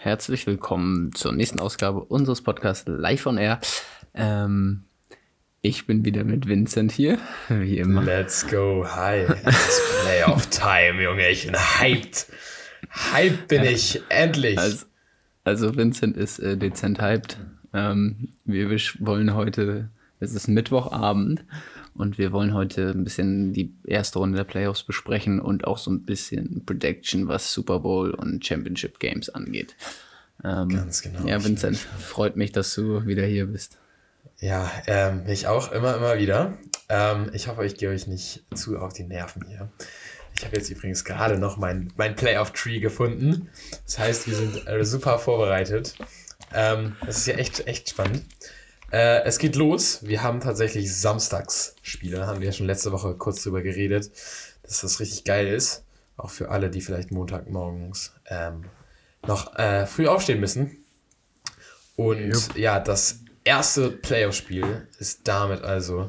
herzlich willkommen zur nächsten Ausgabe unseres Podcasts Live on Air. Ähm, ich bin wieder mit Vincent hier, wie immer. Let's go, hi. It's Playoff Time, Junge, ich bin hyped. Hyped bin ja. ich, endlich. Also, also Vincent ist äh, dezent hyped. Ähm, wir wollen heute, es ist Mittwochabend und wir wollen heute ein bisschen die erste Runde der Playoffs besprechen und auch so ein bisschen Prediction, was Super Bowl und Championship Games angeht. Ähm, Ganz genau. Ja, Vincent, freut mich, dass du wieder hier bist. Ja, ähm, mich auch immer, immer wieder. Ähm, ich hoffe, ich gehe euch nicht zu auf die Nerven hier. Ich habe jetzt übrigens gerade noch mein, mein Playoff-Tree gefunden. Das heißt, wir sind äh, super vorbereitet. Ähm, das ist ja echt, echt spannend. Äh, es geht los. Wir haben tatsächlich Samstagsspiele. Haben wir ja schon letzte Woche kurz drüber geredet, dass das richtig geil ist. Auch für alle, die vielleicht Montagmorgens ähm, noch äh, früh aufstehen müssen. Und yep. ja, das erste Playoff-Spiel ist damit also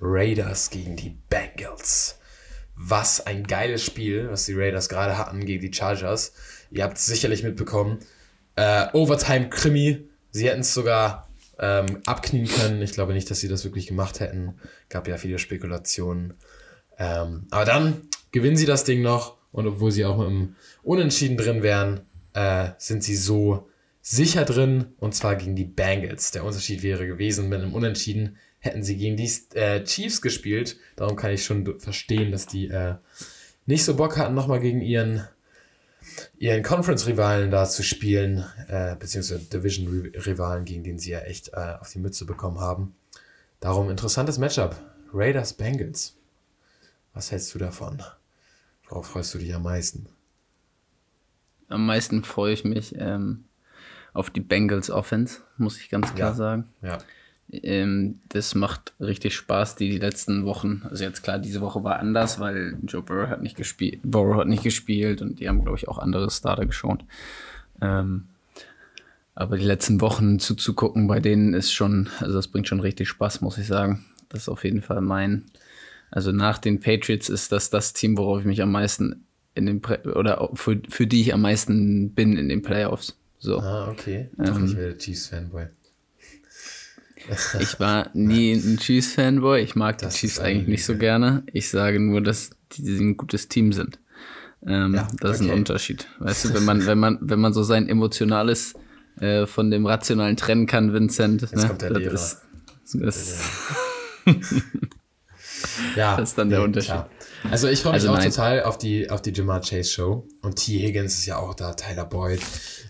Raiders gegen die Bengals. Was ein geiles Spiel, was die Raiders gerade hatten gegen die Chargers. Ihr habt es sicherlich mitbekommen. Äh, Overtime-Krimi. Sie hätten es sogar ähm, abknien können. Ich glaube nicht, dass sie das wirklich gemacht hätten. Gab ja viele Spekulationen. Ähm, aber dann gewinnen sie das Ding noch und obwohl sie auch einem Unentschieden drin wären, äh, sind sie so sicher drin und zwar gegen die Bengals. Der Unterschied wäre gewesen, mit einem Unentschieden hätten sie gegen die äh, Chiefs gespielt. Darum kann ich schon verstehen, dass die äh, nicht so Bock hatten, nochmal gegen ihren ihren Conference-Rivalen da zu spielen, äh, beziehungsweise Division-Rivalen, gegen den sie ja echt äh, auf die Mütze bekommen haben. Darum interessantes Matchup. Raiders Bengals. Was hältst du davon? Worauf freust du dich am meisten? Am meisten freue ich mich ähm, auf die Bengals Offense, muss ich ganz klar ja. sagen. Ja. Ähm, das macht richtig Spaß, die, die letzten Wochen. Also jetzt klar, diese Woche war anders, weil Joe Burrow hat nicht gespielt, Burrow hat nicht gespielt und die haben, glaube ich, auch andere Starter geschont. Ähm, aber die letzten Wochen zuzugucken bei denen ist schon, also das bringt schon richtig Spaß, muss ich sagen. Das ist auf jeden Fall mein, also nach den Patriots ist das das Team, worauf ich mich am meisten in den, Pre oder für, für die ich am meisten bin in den Playoffs. So. Ah, okay. Doch, ähm, ich werde Chiefs-Fanboy. Ich war nie ein Chiefs-Fanboy. Ich mag das die Chiefs eigentlich nicht so gerne. Ich sage nur, dass die ein gutes Team sind. Ähm, ja, das ist okay. ein Unterschied. Weißt du, wenn man, wenn man, wenn man so sein emotionales äh, von dem rationalen trennen kann, Vincent, Jetzt ne, kommt der das Lehrer. ist, das, ja, das ist dann der Unterschied. Klar. Also ich freue mich also auch nein. total auf die, auf die Jamar Chase Show. Und T. Higgins ist ja auch da, Tyler Boyd.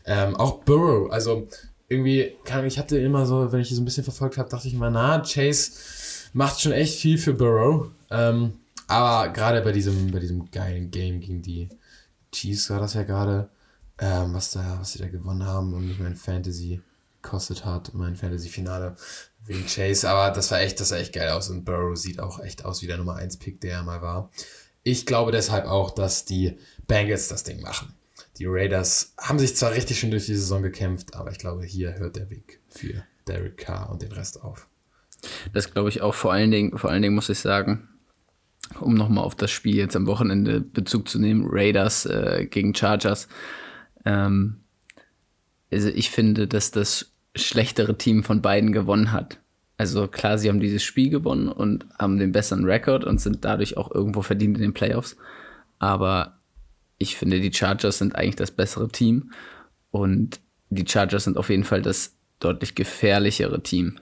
Ähm, auch Burrow, also irgendwie, ich hatte immer so, wenn ich so ein bisschen verfolgt habe, dachte ich immer, na, Chase macht schon echt viel für Burrow. Ähm, aber gerade bei diesem, bei diesem geilen Game gegen die Chiefs war das ja gerade, ähm, was da, was sie da gewonnen haben und mich mein Fantasy gekostet hat, mein Fantasy-Finale wegen Chase. Aber das war echt, das sah echt geil aus und Burrow sieht auch echt aus wie der Nummer 1 Pick, der er mal war. Ich glaube deshalb auch, dass die Bengals das Ding machen. Die Raiders haben sich zwar richtig schön durch die Saison gekämpft, aber ich glaube, hier hört der Weg für Derek Carr und den Rest auf. Das glaube ich auch. Vor allen Dingen, vor allen Dingen muss ich sagen, um nochmal auf das Spiel jetzt am Wochenende Bezug zu nehmen, Raiders äh, gegen Chargers. Ähm, also ich finde, dass das schlechtere Team von beiden gewonnen hat. Also klar, sie haben dieses Spiel gewonnen und haben den besseren Rekord und sind dadurch auch irgendwo verdient in den Playoffs. Aber ich finde, die Chargers sind eigentlich das bessere Team und die Chargers sind auf jeden Fall das deutlich gefährlichere Team,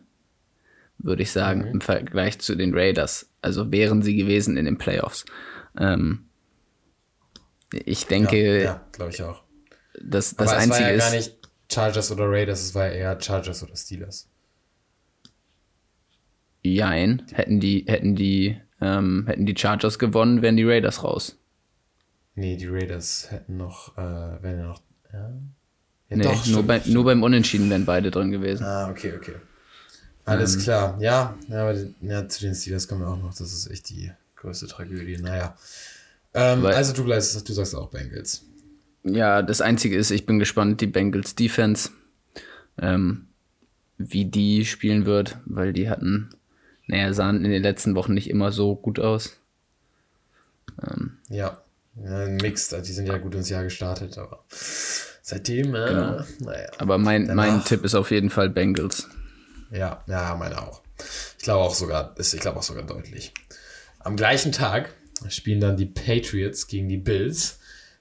würde ich sagen, mhm. im Vergleich zu den Raiders. Also wären sie gewesen in den Playoffs. Ähm, ich denke. Ja, ja glaube ich auch. Das, das Aber Einzige es war ja gar nicht Chargers oder Raiders, es war eher Chargers oder Steelers. Jein. Hätten die, hätten die, ähm, hätten die Chargers gewonnen, wären die Raiders raus. Nee, die Raiders hätten noch, äh, wären ja noch. Ja? ja nee, doch, nur, bei, nur beim Unentschieden wären beide drin gewesen. Ah, okay, okay. Alles ähm, klar. Ja, ja, aber ja, zu den Steelers kommen wir auch noch. Das ist echt die größte Tragödie. Naja. Ähm, Weil, also du, du sagst auch Bengals. Ja, das Einzige ist, ich bin gespannt, die Bengals Defense, ähm, wie die spielen wird, weil die hatten, naja, sahen in den letzten Wochen nicht immer so gut aus. Ähm, ja. Ja, Mixed, die sind ja gut ins Jahr gestartet, aber Seitdem, äh, Genau. naja. Aber mein, mein Tipp ist auf jeden Fall Bengals. Ja, ja, meine auch. Ich glaube auch sogar, ist, ich glaube auch sogar deutlich. Am gleichen Tag spielen dann die Patriots gegen die Bills.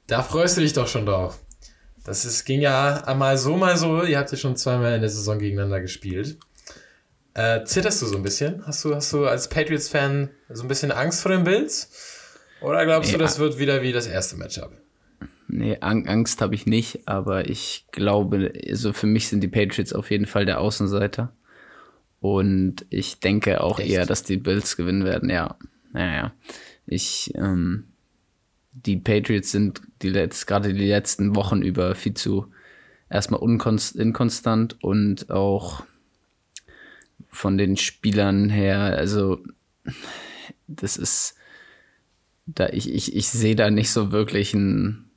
Da freust du dich doch schon drauf. Das ist, ging ja einmal so, mal so. Ihr habt ja schon zweimal in der Saison gegeneinander gespielt. Äh, zitterst du so ein bisschen? Hast du, hast du als Patriots-Fan so ein bisschen Angst vor den Bills? Oder glaubst du, Ja. das wird wieder wie das erste Matchup? Nee, Ang Angst habe ich nicht, aber ich glaube, also für mich sind die Patriots auf jeden Fall der Außenseiter. Und ich denke auch Echt? eher, dass die Bills gewinnen werden, ja. Naja. Ich, ähm, die Patriots sind die letzt, gerade die letzten Wochen über viel zu erstmal unkonst, inkonstant und auch von den Spielern her, also das ist, da ich, ich, ich sehe da nicht so wirklich ein,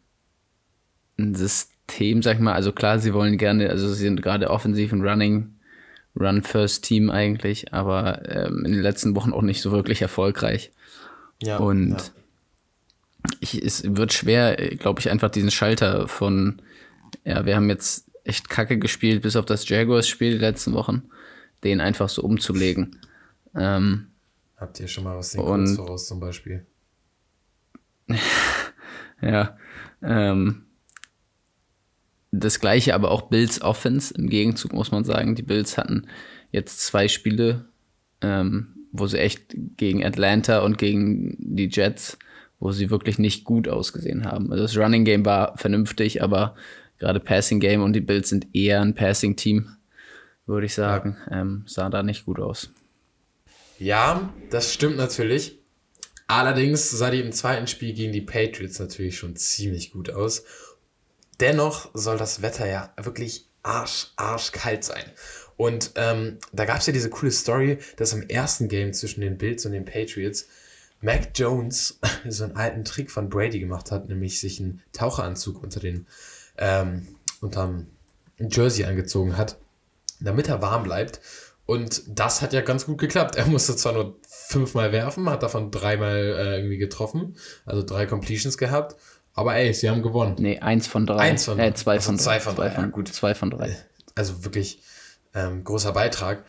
ein System, sag ich mal. Also klar, sie wollen gerne, also sie sind gerade offensiv und running, run first Team eigentlich, aber ähm, in den letzten Wochen auch nicht so wirklich erfolgreich. Ja. Und ja. ich, es wird schwer, glaube ich, einfach diesen Schalter von, ja, wir haben jetzt echt kacke gespielt, bis auf das Jaguars-Spiel die letzten Wochen, den einfach so umzulegen. Ähm, Habt ihr schon mal was den Colts voraus zum Beispiel? ja. Ähm, das gleiche aber auch Bills Offense im Gegenzug, muss man sagen. Die Bills hatten jetzt zwei Spiele, ähm, wo sie echt gegen Atlanta und gegen die Jets, wo sie wirklich nicht gut ausgesehen haben. Also das Running Game war vernünftig, aber gerade Passing Game und die Bills sind eher ein Passing Team, würde ich sagen. Ähm, sah da nicht gut aus. Ja, das stimmt natürlich. Allerdings sah die im zweiten Spiel gegen die Patriots natürlich schon ziemlich gut aus. Dennoch soll das Wetter ja wirklich arsch, arschkalt sein. Und ähm, da gab es ja diese coole Story, dass im ersten Game zwischen den Bills und den Patriots Mac Jones so einen alten Trick von Brady gemacht hat, nämlich sich einen Taucheranzug unter den ähm, unterm Jersey angezogen hat, damit er warm bleibt. Und das hat ja ganz gut geklappt. Er musste zwar nur fünfmal werfen, hat davon dreimal äh, irgendwie getroffen, also drei Completions gehabt. Aber ey, sie haben gewonnen. Nee, eins von drei. Eins von- äh, zwei also von drei. zwei von drei, ja, Von, gut. Zwei von drei. Also wirklich ähm, großer Beitrag.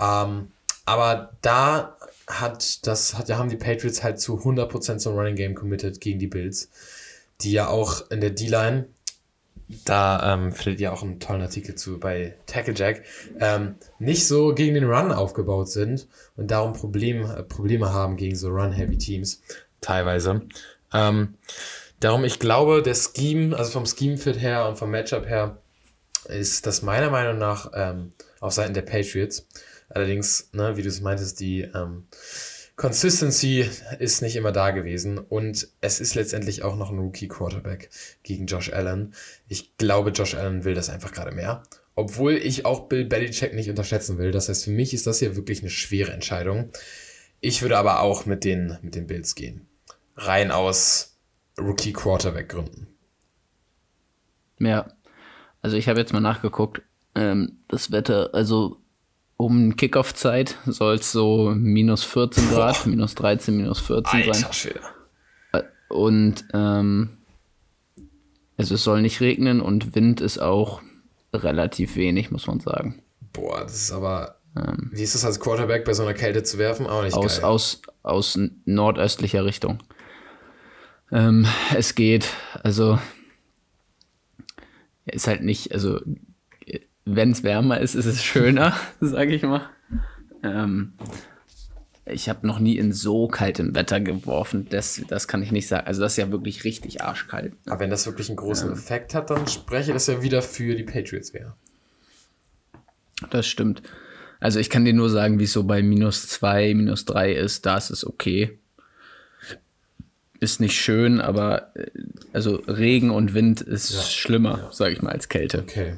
Ähm, aber da hat das hat ja haben die Patriots halt zu 100% zum Running Game committed gegen die Bills, die ja auch in der D-Line da ähm, findet ihr auch einen tollen Artikel zu bei Tacklejack, ähm, nicht so gegen den Run aufgebaut sind und darum Problem, äh, Probleme haben gegen so Run-Heavy-Teams teilweise. Ähm, darum, ich glaube, der Scheme, also vom Scheme-Fit her und vom Matchup her, ist das meiner Meinung nach ähm, auf Seiten der Patriots. Allerdings, ne, wie du es meintest, die ähm, Consistency ist nicht immer da gewesen und es ist letztendlich auch noch ein Rookie-Quarterback gegen Josh Allen. Ich glaube, Josh Allen will das einfach gerade mehr. Obwohl ich auch Bill Belichick nicht unterschätzen will. Das heißt, für mich ist das hier wirklich eine schwere Entscheidung. Ich würde aber auch mit den, mit den Bills gehen. Rein aus Rookie-Quarterback-Gründen. Ja, also ich habe jetzt mal nachgeguckt. Ähm, das Wetter, also um Kickoff-Zeit soll es so minus 14 Grad, minus 13, minus 14 sein. Alter Schwede. Und ähm, also es soll nicht regnen und Wind ist auch relativ wenig, muss man sagen. Boah, das ist aber. wie ist das als Quarterback bei so einer Kälte zu werfen? Auch nicht Aus, geil. aus, aus nordöstlicher Richtung. Ähm, es geht, also ist halt nicht, also wenn es wärmer ist, ist es schöner, sage ich mal. Ähm, ich habe noch nie in so kaltem Wetter geworfen, das, das kann ich nicht sagen. Also das ist ja wirklich richtig arschkalt. Aber wenn das wirklich einen großen Effekt hat, dann spreche das ja wieder für die Patriots wäre. Das stimmt. Also ich kann dir nur sagen, wie es so bei minus zwei, minus drei ist. Da ist es okay. Ist nicht schön, aber äh, also Regen und Wind ist schlimmer, sage ich mal, als Kälte. Okay.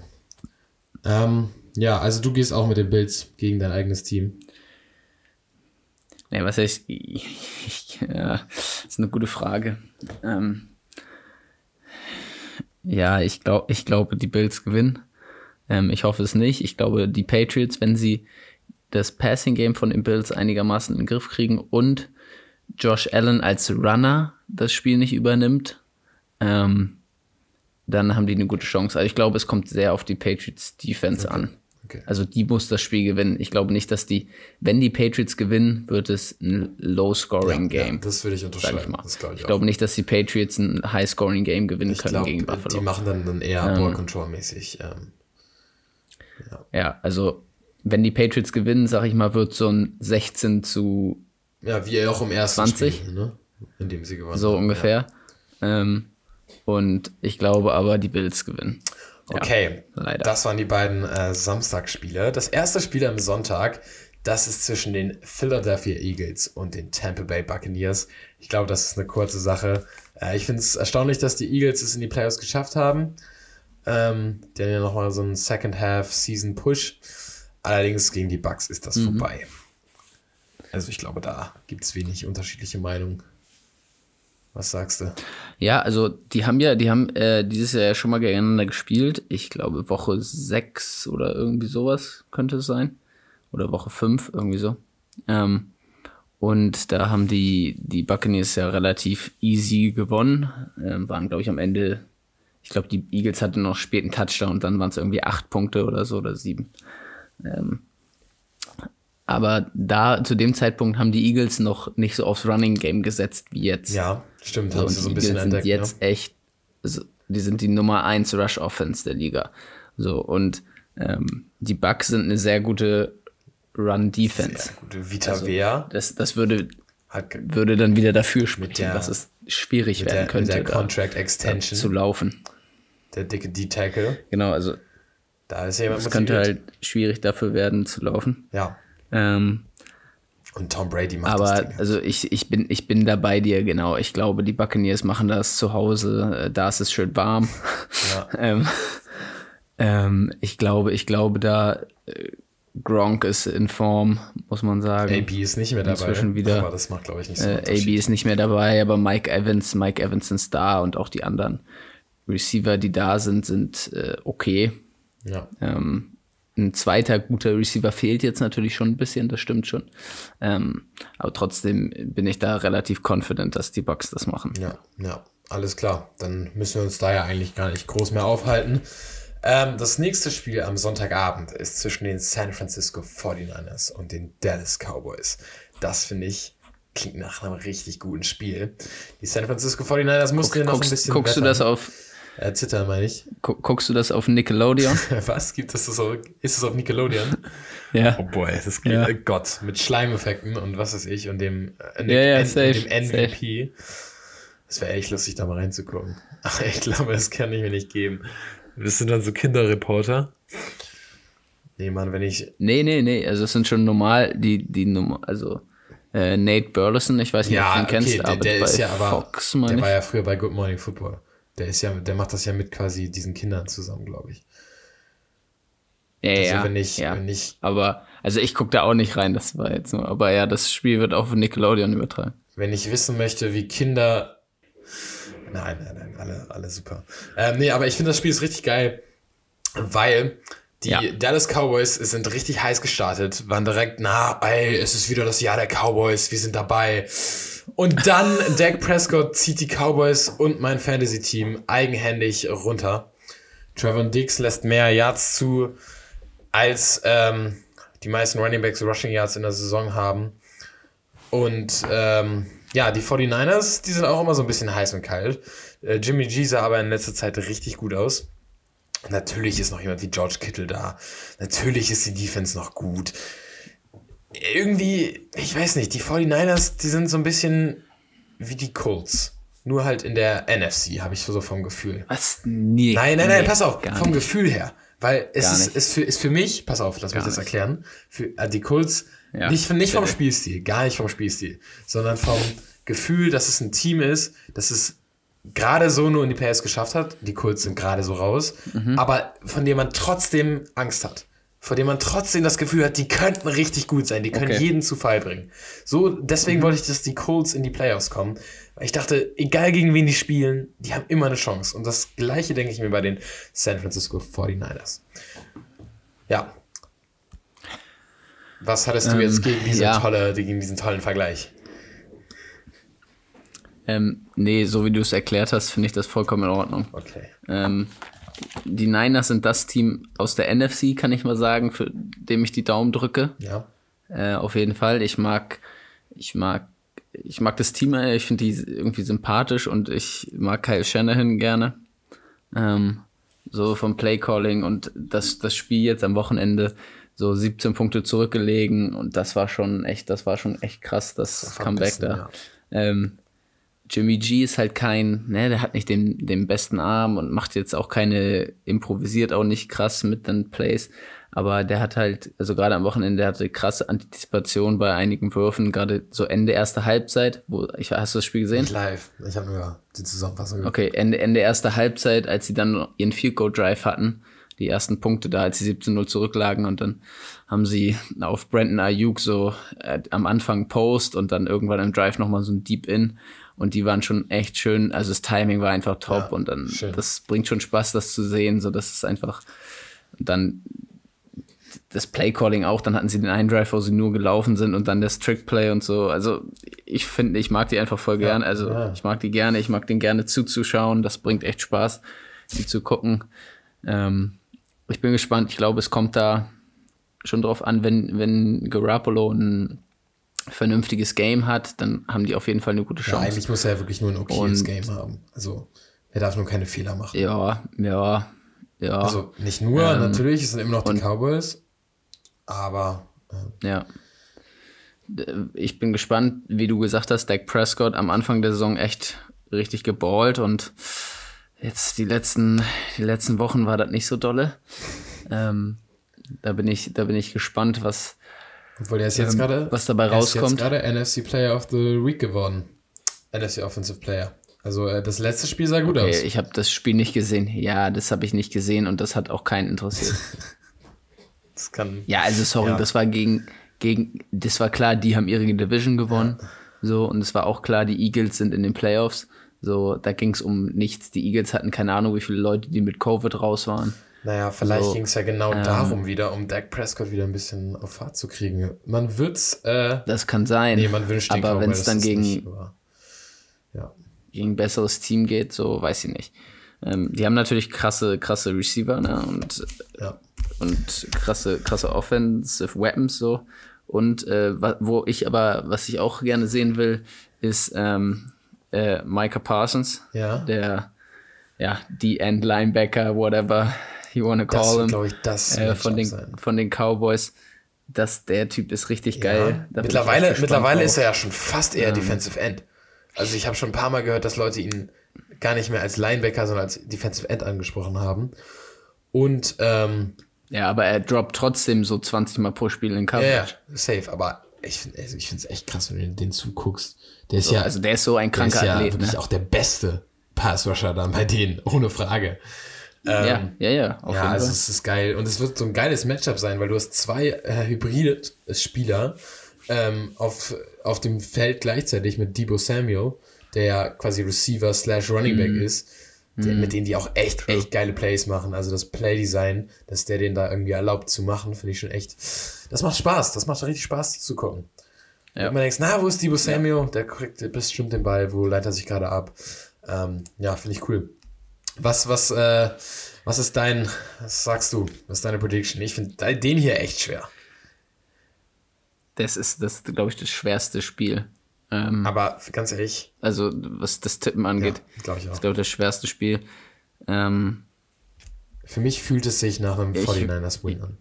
Ähm, ja, also du gehst auch mit den Bills gegen dein eigenes Team. Nee, was heißt, ich, ja, ist eine gute Frage. Ähm, ja, ich glaube, ich glaube, die Bills gewinnen. Ähm, ich hoffe es nicht. Ich glaube, die Patriots, wenn sie das Passing Game von den Bills einigermaßen in den Griff kriegen und Josh Allen als Runner das Spiel nicht übernimmt, ähm, dann haben die eine gute Chance. Also ich glaube, es kommt sehr auf die Patriots Defense Okay. an. Okay. Also die muss das Spiel gewinnen. Ich glaube nicht, dass die, wenn die Patriots gewinnen, wird es ein Low-Scoring-Game. Ja, das würde ich unterschreiben. ich mal. Das glaube ich, ich glaube nicht, dass die Patriots ein High-Scoring-Game gewinnen Ich können glaube, gegen Buffalo. die machen dann, dann eher Ball Control mäßig. Ähm, Ja, also wenn die Patriots gewinnen, sag ich mal, wird so ein 16 zu ja, wie auch im ersten 20? Spiel, ne? in dem sie gewonnen so haben. ungefähr. Ähm, und ich glaube aber, die Bills gewinnen. Ja, Okay, leider. das waren die beiden äh, Samstagsspiele. Das erste Spiel am Sonntag, das ist zwischen den Philadelphia Eagles und den Tampa Bay Buccaneers. Ich glaube, das ist eine kurze Sache. Äh, ich finde es erstaunlich, dass die Eagles es in die Playoffs geschafft haben. Ähm, die haben ja nochmal so einen Second Half Season Push. Allerdings gegen die Bucks ist das Mhm. vorbei. Also ich glaube, da gibt es wenig unterschiedliche Meinungen. Was sagst du? Ja, also die haben ja, die haben äh, dieses Jahr ja schon mal gegeneinander gespielt. Ich glaube Woche 6 oder irgendwie sowas könnte es sein. Oder Woche 5, irgendwie so. Ähm, und da haben die, die Buccaneers ja relativ easy gewonnen. Ähm, waren, glaube ich, am Ende, ich glaube, die Eagles hatten noch spät einen Touchdown und dann waren es irgendwie acht Punkte oder so oder sieben. Ähm, aber da, zu dem Zeitpunkt haben die Eagles noch nicht so aufs Running Game gesetzt wie jetzt. Ja, stimmt, So, haben sie so ein bisschen Eagles sind entdeckt. jetzt ne? echt, so, die sind die Nummer 1 Rush Offense der Liga. So, und ähm, die Bucks sind eine sehr gute Run Defense. Sehr gute Vita Also, Vea Das, das würde, würde dann wieder dafür sprechen, der- dass es schwierig werden der, könnte, der Contract Extension, zu laufen. der dicke D-Tackle. Genau, also Da ist jemand es könnte halt schwierig dafür werden zu laufen. Ja, Ähm, und Tom Brady macht das aber also ich, ich, bin, ich bin da bei dir, genau. Ich glaube, die Buccaneers machen das zu Hause. äh, Da ist es schön warm. Ja. ähm, ähm, ich glaube, ich glaube, da äh, Gronk ist in Form, muss man sagen. AB ist nicht mehr dabei. Inzwischen wieder, aber das macht, glaube ich, nicht so Äh, AB ist nicht mehr dabei, aber Mike Evans, Mike Evans ist da und auch die anderen Receiver, die da sind, sind äh, okay. Ja. Ähm, ein zweiter guter Receiver fehlt jetzt natürlich schon ein bisschen, das stimmt schon. Ähm, aber trotzdem bin ich da relativ confident, dass die Bucks das machen. Ja, ja, alles klar. Dann müssen wir uns da ja eigentlich gar nicht groß mehr aufhalten. Ähm, das nächste Spiel am Sonntagabend ist zwischen den San Francisco 49ers und den Dallas Cowboys. Das finde ich klingt nach einem richtig guten Spiel. Die San Francisco 49ers mussten ja noch ein Guckst, bisschen guckst du das wettern. auf Äh, zittern, meine ich. gu- guckst du das auf Nickelodeon? Was? Gibt es das auf, ist es auf Nickelodeon? ja. Oh boy, das klingt, Ja. äh, Gott, mit Schleimeffekten und was weiß ich und dem, äh, Ja, ja, und safe, dem MVP. Das wäre echt lustig, da mal reinzugucken. Aber ich glaube, das kann ich mir nicht geben. Das sind dann so Kinderreporter. Nee, Mann, wenn ich. Nee, nee, nee, also es sind schon normal die die Nummer, also äh, Nate Burleson, ich weiß nicht, ob du Ja, ihn kennst, okay, der, arbeitet der bei ist ja aber. Fox, der meine war ich. ja früher bei Good Morning Football. Der ist ja, der macht das ja mit quasi diesen Kindern zusammen, glaube ich. Ja, Also ja, wenn ich, ja. wenn ich, Aber, also ich gucke da auch nicht rein, das war jetzt nur, aber ja, das Spiel wird auf Nickelodeon übertragen. wenn ich wissen möchte, wie Kinder. Nein, nein, nein, alle, alle super. Ähm, nee, aber ich finde das Spiel ist richtig geil, weil die Ja. Dallas Cowboys sind richtig heiß gestartet, waren direkt, na, ey, es ist wieder das Jahr der Cowboys, wir sind dabei. Und dann Dak Prescott zieht die Cowboys und mein Fantasy-Team eigenhändig runter. Trevor Dix lässt mehr Yards zu, als ähm, die meisten Running Backs Rushing Yards in der Saison haben. Und ähm, ja, die 49ers, die sind auch immer so ein bisschen heiß und kalt. Äh, Jimmy G sah aber in letzter Zeit richtig gut aus. Natürlich ist noch jemand wie George Kittle da. Natürlich ist die Defense noch gut. Irgendwie, ich weiß nicht, die 49ers, die sind so ein bisschen wie die Colts. Nur halt in der NFC, habe ich so vom Gefühl. Was? Nee. Nein, nein, nein, nee, pass auf, vom nicht. Gefühl her. Weil es ist, ist, für, ist für mich, pass auf, lass mich Gar das nicht. erklären. Für äh, die Colts, Ja, nicht, nicht vom. Spielstil, gar nicht vom Spielstil, sondern vom Gefühl, dass es ein Team ist, dass es gerade so nur in die PS geschafft hat. Die Colts sind gerade so raus, Mhm. aber von dem man trotzdem Angst hat. Vor dem man trotzdem das Gefühl hat, die könnten richtig gut sein, die können Okay. Mhm. jeden zu Fall bringen. So, deswegen wollte ich, dass die Colts in die Playoffs kommen. Weil ich dachte, egal gegen wen die spielen, die haben immer eine Chance. Und das gleiche denke ich mir bei den San Francisco 49ers. Ja. Was hattest du Ähm, jetzt gegen, diese ja. tolle, gegen diesen tollen Vergleich? Ähm, nee, so wie du es erklärt hast, finde ich das vollkommen in Ordnung. Okay. Ähm, die Niners sind das Team aus der NFC, kann ich mal sagen, für dem ich die Daumen drücke. Ja. Äh, auf jeden Fall. Ich mag, ich mag, ich mag das Team, äh, ich finde die irgendwie sympathisch und ich mag Kyle Shanahan gerne. Ähm, so vom Playcalling und das, das Spiel jetzt am Wochenende so 17 Punkte zurückgelegen und das war schon echt, das war schon echt krass, das, Das Comeback besten, da. ja. Ähm, Jimmy G ist halt kein, ne, der hat nicht den, den besten Arm und macht jetzt auch keine, improvisiert auch nicht krass mit den Plays, aber der hat halt, also gerade am Wochenende, der hatte krasse Antizipation bei einigen Würfen, gerade so Ende erste Halbzeit, wo, ich, hast du das Spiel gesehen? Nicht live. Ich habe nur die Zusammenfassung gehört. Okay, Ende, Ende erster Halbzeit, als sie dann ihren Field Goal Drive hatten, die ersten Punkte da, als sie 17-0 zurücklagen und dann haben sie auf Brandon Ayuk so äh, am Anfang Post und dann irgendwann im Drive nochmal so ein Deep In und die waren schon echt schön, also das Timing war einfach top Ja, und dann, schön. das bringt schon Spaß, das zu sehen, so das ist einfach, dann das Playcalling auch, dann hatten sie den einen Drive, wo sie nur gelaufen sind und dann das Trick-Play und so. Also ich finde, ich mag die einfach voll gern. Also ja. ich mag die gerne, ich mag den gerne zuzuschauen. Das bringt echt Spaß, die zu gucken. Ähm, ich bin gespannt. Ich glaube, es kommt da schon drauf an, wenn, wenn Garoppolo ein vernünftiges Game hat, dann haben die auf jeden Fall eine gute Ja, Chance. eigentlich muss er ja wirklich nur ein okayes Und- Game haben. Also, er darf nur keine Fehler machen. Ja, ja, ja, Also, nicht nur, Ähm, natürlich, es sind immer noch die und- Cowboys. Aber, äh, ja. Ich bin gespannt, wie du gesagt hast, Dak Prescott am Anfang der Saison echt richtig geballt und jetzt die letzten, die letzten Wochen war das nicht so dolle. Ähm, da bin ich, da bin ich gespannt, was, obwohl er ist jetzt Ähm, gerade. was dabei er ist rauskommt. gerade NFC Player of the Week geworden. NFC Offensive Player. Also, äh, das letzte Spiel sah gut Okay, aus. ich habe das Spiel nicht gesehen. Ja, das habe ich nicht gesehen und das hat auch keinen interessiert. Das kann. Ja, also sorry, Ja. das war gegen, gegen, das war klar, die haben ihre Division gewonnen. So, und es war auch klar, die Eagles sind in den Playoffs. So, da ging es um nichts. Die Eagles hatten keine Ahnung, wie viele Leute, die mit Covid raus waren. Naja, vielleicht So, ging es ja genau ähm, darum wieder, um Dak Prescott wieder ein bisschen auf Fahrt zu kriegen. Man wird's, äh, Das kann sein. nee, man wünscht aber wenn es dann gegen, nicht, aber, ja. gegen ein besseres Team geht, so weiß ich nicht. Ähm, die haben natürlich krasse, krasse Receiver, ne? Und ja. und krasse, krasse Offensive Weapons so. Und äh, wo ich aber, was ich auch gerne sehen will, ist ähm, äh, Micah Parsons, Ja. der ja die End Linebacker, whatever you wanna Das call wird, him, glaube ich, das äh, von den sein. von den Cowboys. Das, der Typ ist richtig geil. Ja. Mittlerweile, mittlerweile drauf. ist er ja schon fast eher Defensive End. Also ich habe schon ein paar Mal gehört, dass Leute ihn gar nicht mehr als Linebacker, sondern als Defensive End angesprochen haben. Und ähm, Ja, aber er droppt trotzdem so 20 Mal pro Spiel in ja, Coverage. ja, safe. Aber ich finde also ich es echt krass, wenn du den zuguckst. Der ist So, ja, also der ist so ein der ist kranker ja Athlet. wirklich Ne? auch der beste Pass-Rusher dann bei denen, ohne Frage. Ja, ja, ja, auf ja, jeden also Fall. es ist geil. Und es wird so ein geiles Matchup sein, weil du hast zwei äh, hybride Spieler ähm, auf, auf dem Feld gleichzeitig mit Debo Samuel, der ja quasi Receiver slash Running. Back ist, der, mit denen die auch echt, echt geile Plays machen. Also das Playdesign, dass der den da irgendwie erlaubt zu machen, finde ich schon echt. Das macht Spaß. Das macht richtig Spaß zu gucken. Ja. Und man denkt, na, wo ist Debo Samuel? Der kriegt bestimmt den Ball, wo leitet er sich gerade ab? Ähm, ja, finde ich cool. Was, was, äh, was ist dein, was sagst du? Was ist deine Prediction? Ich finde den hier echt schwer. Das ist, das glaube ich, das schwerste Spiel. Ähm, Aber ganz ehrlich, also was das Tippen ja, angeht. glaube ich Das auch. ist, glaube ich, das schwerste Spiel. Ähm, Für mich fühlt es sich nach einem Ich- 49ers Win an.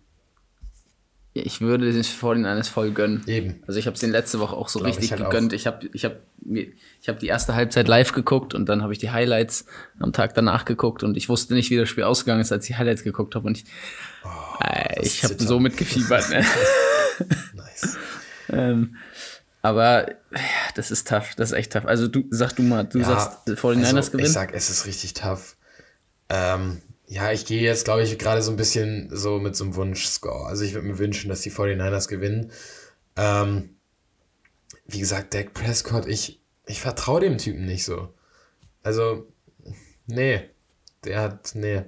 Ich würde den 49ers voll gönnen. Eben. Also ich habe es den letzte Woche auch so Glaub richtig ich halt gegönnt. Ich habe ich hab, ich hab die erste Halbzeit live geguckt und dann habe ich die Highlights am Tag danach geguckt und ich wusste nicht, wie das Spiel ausgegangen ist, als ich die Highlights geguckt habe und ich, äh, das ich habe so mitgefiebert. Ne? Nice. ähm, aber ja, das ist tough, das ist echt tough. Also du sag du mal, du sagst 49ers also, gewinnen? Ich sag, es ist richtig tough. Ähm, ja, ich gehe jetzt, glaube ich, gerade so ein bisschen so mit so einem Wunsch-Score. Also ich würde mir wünschen, dass die 49ers gewinnen. Ähm, wie gesagt, Dak Prescott, ich, ich vertraue dem Typen nicht so. Also, nee. Der hat, nee.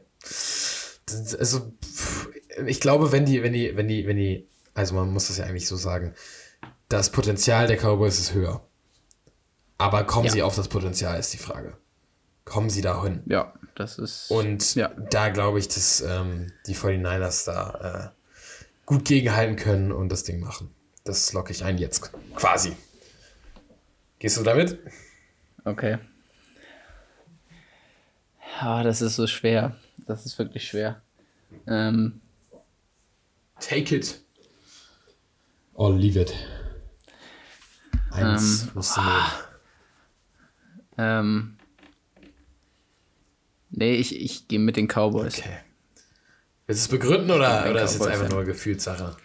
Das, also, ich glaube, wenn die, wenn die, wenn die, wenn die, also man muss das ja eigentlich so sagen, das Potenzial der Cowboys ist höher. Aber kommen Ja. sie auf das Potenzial, ist die Frage. Kommen sie dahin? Ja, das ist. Und Ja. da glaube ich, dass ähm, die 49ers da äh, gut gegenhalten können und das Ding machen. Das locke ich ein jetzt quasi. Gehst du damit? Okay. Ja, das ist so schwer. Das ist wirklich schwer. Ähm, Take it. Or leave it. Eins musst du nehmen. ähm, nee, ich, ich gehe mit den Cowboys. Okay. Willst du es begründen oder, oder ist es jetzt einfach nur Gefühlssache?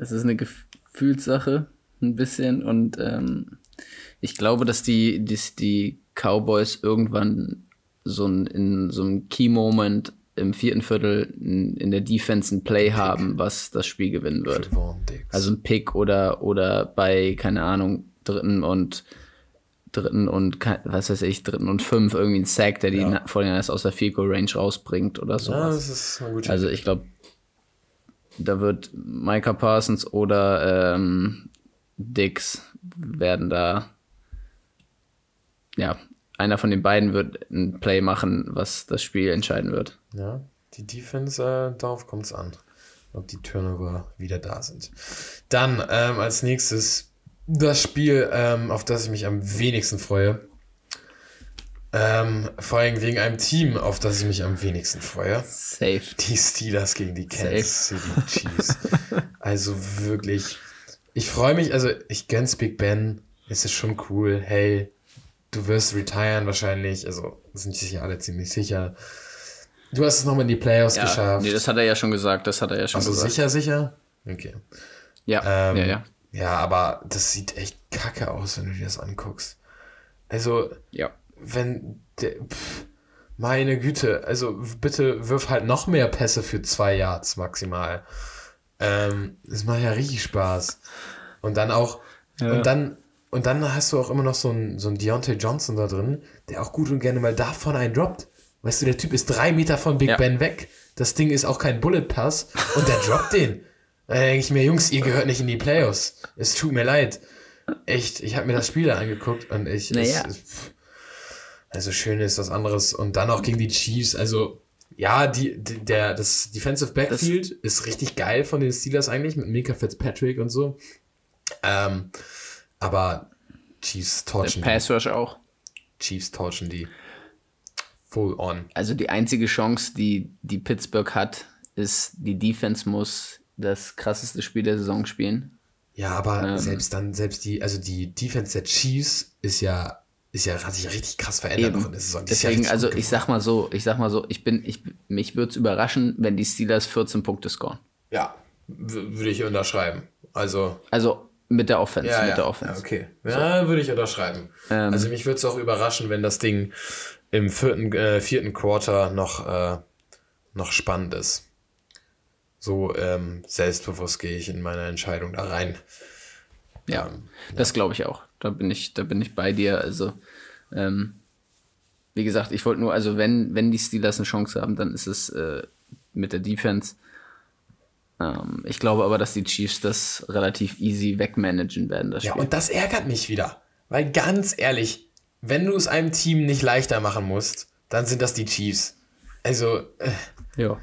Es ist eine Gefühlssache, ein bisschen. Und ähm, ich glaube, dass die, dass die Cowboys irgendwann so ein, in so einem Key-Moment im vierten Viertel in, in der Defense ein Play haben, was das Spiel gewinnen wird. Also ein Pick oder, oder bei, keine Ahnung, dritten und dritten und was weiß ich, dritten und fünf irgendwie ein Sack, der die Ja. ja. 49ers aus der Field Goal Range rausbringt oder ja, sowas. das ist eine gute Also ich glaube, da wird Micah Parsons oder ähm, Dix werden da, ja, einer von den beiden wird ein Play machen, was das Spiel entscheiden wird. Ja, die Defense, äh, darauf kommt es an, ob die Turnover wieder da sind. Dann ähm, als nächstes das Spiel, ähm, auf das ich mich am wenigsten freue. Ähm, vor allem wegen einem Team, auf das ich mich am wenigsten freue. Safe. Die Steelers gegen die Kansas City Chiefs. also wirklich, ich freue mich, also ich gönn's Big Ben. Es ist schon cool. Hey, du wirst retiren wahrscheinlich. Also sind sich ja alle ziemlich sicher. Du hast es nochmal in die Playoffs Ja, geschafft. nee, das hat er ja schon gesagt, das hat er ja schon also gesagt. sicher, sicher? Okay. Ja, Ähm, ja, ja. Ja, aber das sieht echt kacke aus, wenn du dir das anguckst. Also, Ja. wenn der, pff, meine Güte, also bitte wirf halt noch mehr Pässe für zwei Yards maximal. Ähm, das macht ja richtig Spaß. Und dann auch, Ja. und dann, und dann hast du auch immer noch so einen, so einen Deontay Johnson da drin, der auch gut und gerne mal davon einen droppt. Weißt du, der Typ ist drei Meter von Big Ja. Ben weg. Das Ding ist auch kein Bullet Pass und der droppt den. Da denke ich mir, Jungs, ihr gehört nicht in die Playoffs. Es tut mir leid. Echt, ich habe mir das Spiel da angeguckt und ich. Naja. Es, es, also schön ist was anderes. Und dann auch gegen die Chiefs. Also, ja, die, der, das Defensive Backfield ist richtig geil von den Steelers eigentlich, mit Mika Fitzpatrick und so. Ähm, aber Chiefs Der torchen die. Pass Rush auch. Chiefs torchen die. Full on. Also die einzige Chance, die, die Pittsburgh hat, ist, die Defense muss das krasseste Spiel der Saison spielen. Ja, aber Ähm. selbst dann, selbst die, also die Defense der Chiefs ist ja, ist ja, hat sich ja richtig krass verändert noch in der Saison. Die ja Deswegen, richtig also ich sag mal so, ich sag mal so, ich bin, ich, mich würde es überraschen, wenn die Steelers 14 Punkte scoren. Ja, würde ich unterschreiben. Also, Also mit der Offense, ja, mit ja. der Offense. Ja, okay. Ja, würde ich unterschreiben. Ähm. also mich würde es auch überraschen, wenn das Ding im vierten, äh, vierten Quarter noch, äh, noch spannend ist. So ähm, selbstbewusst gehe ich in meine Entscheidung da rein. Ja, Ähm, das glaube ich auch. Da bin ich, da bin ich bei dir. Also, ähm, wie gesagt, ich wollte nur, also wenn, wenn die Steelers eine Chance haben, dann ist es äh, mit der Defense. Ähm, ich glaube aber, dass die Chiefs das relativ easy wegmanagen werden, das Ja, Spiel. und das ärgert mich wieder. Weil ganz ehrlich, wenn du es einem Team nicht leichter machen musst, dann sind das die Chiefs. Also, äh, ja.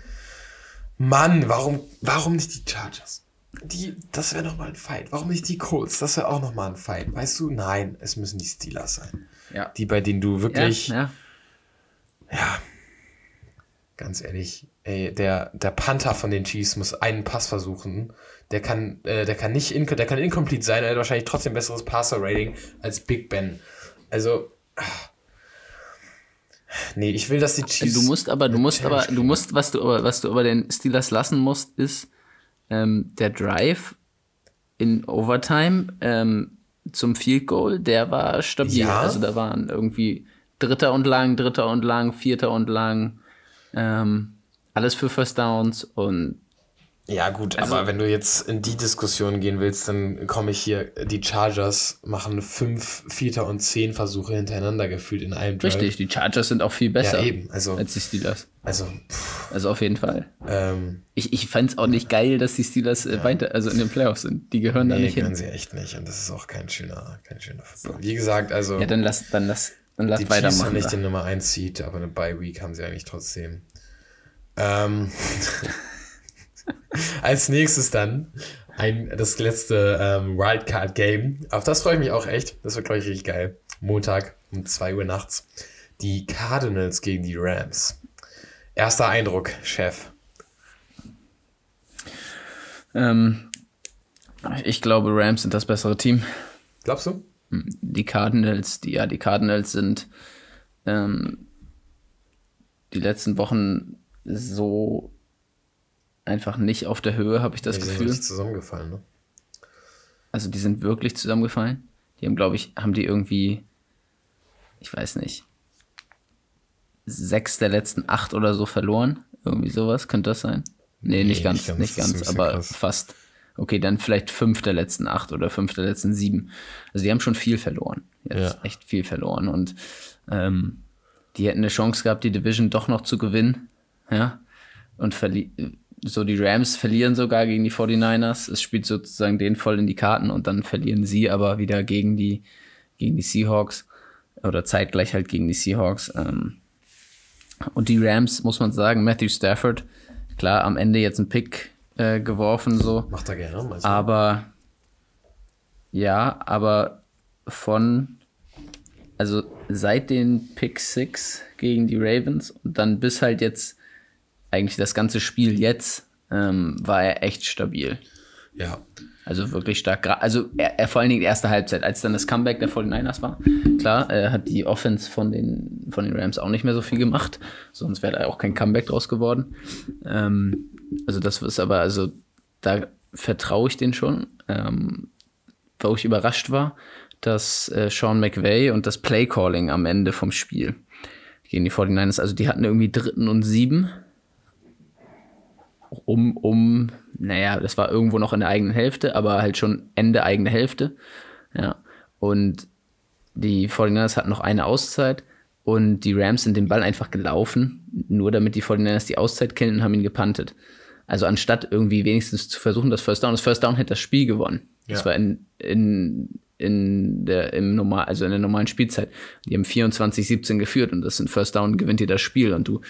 Mann, warum, warum nicht die Chargers? Die, das wäre nochmal ein Fight. Warum nicht die Colts? Das wäre auch nochmal ein Fight. Weißt du, nein, es müssen die Steelers sein. Ja. Die, bei denen du Ja, wirklich, ja. ja, ganz ehrlich, ey, der, der Panther von den Chiefs muss einen Pass versuchen. Der kann, äh, der kann nicht, der kann incomplete sein, er hat wahrscheinlich trotzdem besseres Passer-Rating als Big Ben. Also, ah. Nee, ich will, dass die Chiefs. Du musst aber, du musst aber, du musst, was du aber, was du aber den Steelers lassen musst, ist ähm, der Drive in Overtime ähm, zum Field Goal, der war stabil. Ja. Also da waren irgendwie Dritter und lang, Dritter und lang, Vierter und lang, ähm, alles für First Downs und Ja, gut, Also- aber wenn du jetzt in die Diskussion gehen willst, dann komme ich hier, die Chargers machen fünf, Vierter und zehn Versuche hintereinander gefühlt in einem Drive. richtig, die Chargers sind auch viel besser Ja, eben, also, als die Steelers. also, pff, Also auf jeden Fall. Ähm, Ich, ich fand es auch nicht geil, dass die Steelers äh, weiter, also in den Playoffs sind. Die gehören da nee, nicht hin. können sie echt nicht. Und das ist auch kein schöner, kein schöner Football. Wie gesagt, also Ja, dann lass, dann lass, dann lass die Chiefs haben weitermachen. nicht da. den Nummer 1 Seed, aber eine Bye Week haben sie eigentlich trotzdem. Ähm, als nächstes dann ein, das letzte ähm, Wildcard Game. Auf das freue ich mich auch echt. Das wird, glaube ich, richtig geil. Montag um 2 Uhr nachts. Die Cardinals gegen die Rams. Erster Eindruck, Chef. Ähm, ich glaube, Rams sind das bessere Team. Glaubst du? Die Cardinals, die, ja, die Cardinals sind ähm, die letzten Wochen so einfach nicht auf der Höhe, habe ich das Die sind Gefühl. richtig zusammengefallen, ne? Also die sind wirklich zusammengefallen. Die haben, glaube ich, haben die irgendwie, ich weiß nicht, sechs der letzten acht oder so verloren. Irgendwie sowas, könnte das sein? Nee, Nee, nicht ganz, nicht ganz, nicht ganz, aber krass. fast. Okay, dann vielleicht fünf der letzten acht oder fünf der letzten sieben. Also die haben schon viel verloren. Jetzt Ja. echt viel verloren. Und ähm, die hätten eine Chance gehabt, die Division doch noch zu gewinnen. Ja. Und verli so die Rams verlieren sogar gegen die 49ers. Es spielt sozusagen denen voll in die Karten und dann verlieren sie aber wieder gegen die, gegen die Seahawks. Oder zeitgleich halt gegen die Seahawks. Ähm, und die Rams, muss man sagen, Matthew Stafford, klar, am Ende jetzt ein Pick äh, geworfen, so. Macht er gerne. Also, Aber ja, aber von also seit den Pick 6 gegen die Ravens und dann bis halt jetzt eigentlich das ganze Spiel jetzt ähm, war er echt stabil. ja. Also wirklich stark. Also er, er vor allen Dingen die erste Halbzeit, als dann das Comeback der 49ers war. Klar, er hat die Offense von den, von den Rams auch nicht mehr so viel gemacht. Sonst wäre da auch kein Comeback draus geworden. Ähm, also das ist aber, also da vertraue ich den schon. Ähm, wo ich überrascht war, dass äh, Sean McVay und das Playcalling am Ende vom Spiel gegen die 49ers, also die hatten irgendwie dritten und sieben um, um, naja, das war irgendwo noch in der eigenen Hälfte, aber halt schon Ende eigene Hälfte. Ja. Und die 49ers hatten noch eine Auszeit und die Rams sind den Ball einfach gelaufen, nur damit die 49ers die Auszeit kennen und haben ihn gepantet. Also anstatt irgendwie wenigstens zu versuchen, das First Down, das First Down hätte das Spiel gewonnen. Das Ja. war in, in, in der, im normal, also in der normalen Spielzeit. Die haben 24-17 geführt und das ist ein First Down, gewinnt dir das Spiel und du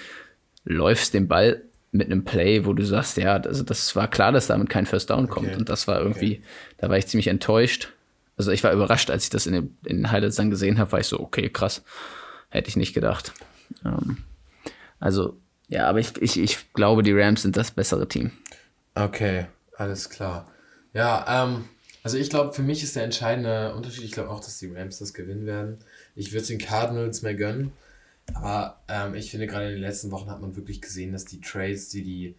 läufst den Ball mit einem Play, wo du sagst, ja, also das war klar, dass damit kein First Down kommt. Okay. Und das war irgendwie, da war ich ziemlich enttäuscht. Also ich war überrascht, als ich das in den, in den Highlights dann gesehen habe, war ich so, okay, krass. Hätte ich nicht gedacht. Ähm, also, ja, aber ich, ich, ich glaube, die Rams sind das bessere Team. Okay, alles klar. Ja, ähm, also ich glaube, für mich ist der entscheidende Unterschied, ich glaube auch, dass die Rams das gewinnen werden. Ich würde es den Cardinals mehr gönnen. Aber ähm, ich finde, gerade in den letzten Wochen hat man wirklich gesehen, dass die Trades, die die